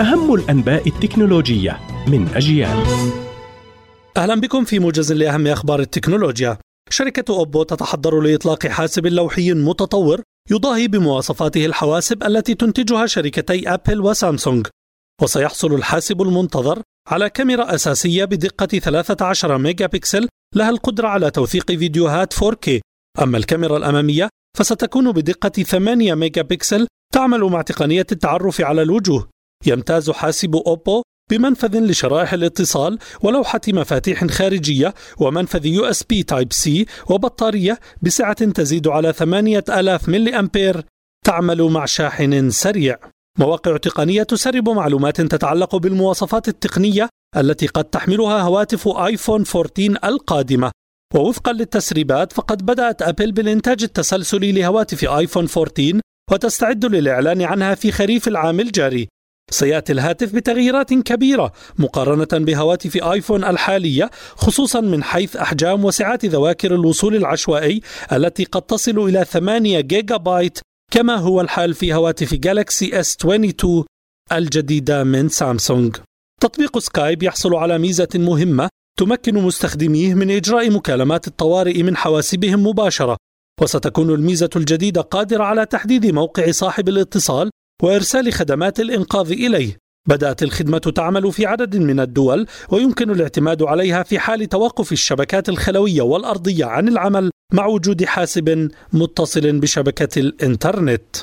أهم الأنباء التكنولوجية من أجيال. أهلا بكم في موجز لأهم أخبار التكنولوجيا. شركة أوبو تتحضر لإطلاق حاسب لوحي متطور يضاهي بمواصفاته الحواسب التي تنتجها شركتي أبل وسامسونج. وسيحصل الحاسب المنتظر على كاميرا أساسية بدقة 13 ميجا بكسل لها القدرة على توثيق فيديوهات 4K أما الكاميرا الأمامية فستكون بدقة 8 ميجا بكسل تعمل مع تقنية التعرف على الوجوه. يمتاز حاسب أوبو بمنفذ لشرائح الاتصال ولوحة مفاتيح خارجية ومنفذ USB Type-C وبطارية بسعة تزيد على 8000 ملي أمبير. تعمل مع شاحن سريع. مواقع تقنية تسرب معلومات تتعلق بالمواصفات التقنية التي قد تحملها هواتف آيفون 14 القادمة. ووفقا للتسريبات فقد بدأت أبل بالإنتاج التسلسلي لهواتف آيفون 14 وتستعد للإعلان عنها في خريف العام الجاري. سياتي الهاتف بتغييرات كبيرة مقارنة بهواتف آيفون الحالية خصوصا من حيث أحجام وسعات ذواكر الوصول العشوائي التي قد تصل إلى 8 جيجا بايت كما هو الحال في هواتف جالكسي إس 22 الجديدة من سامسونج. تطبيق سكايب يحصل على ميزة مهمة تمكن مستخدميه من إجراء مكالمات الطوارئ من حواسبهم مباشرة وستكون الميزة الجديدة قادرة على تحديد موقع صاحب الاتصال وإرسال خدمات الإنقاذ إليه. بدأت الخدمة تعمل في عدد من الدول ويمكن الاعتماد عليها في حال توقف الشبكات الخلوية والأرضية عن العمل مع وجود حاسب متصل بشبكة الإنترنت.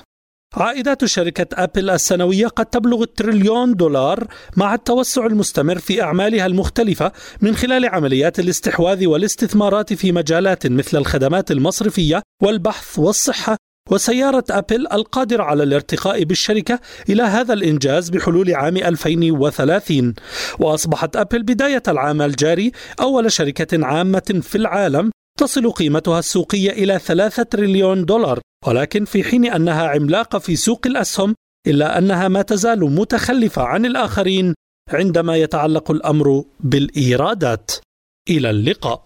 عائدات شركة أبل السنوية قد تبلغ التريليون دولار مع التوسع المستمر في أعمالها المختلفة من خلال عمليات الاستحواذ والاستثمارات في مجالات مثل الخدمات المصرفية والبحث والصحة وسيارة أبل القادرة على الارتقاء بالشركة إلى هذا الإنجاز بحلول عام 2030 وأصبحت أبل بداية العام الجاري أول شركة عامة في العالم تصل قيمتها السوقية إلى 3 تريليون دولار. ولكن في حين أنها عملاقة في سوق الأسهم إلا أنها ما تزال متخلفة عن الآخرين عندما يتعلق الأمر بالإيرادات. إلى اللقاء.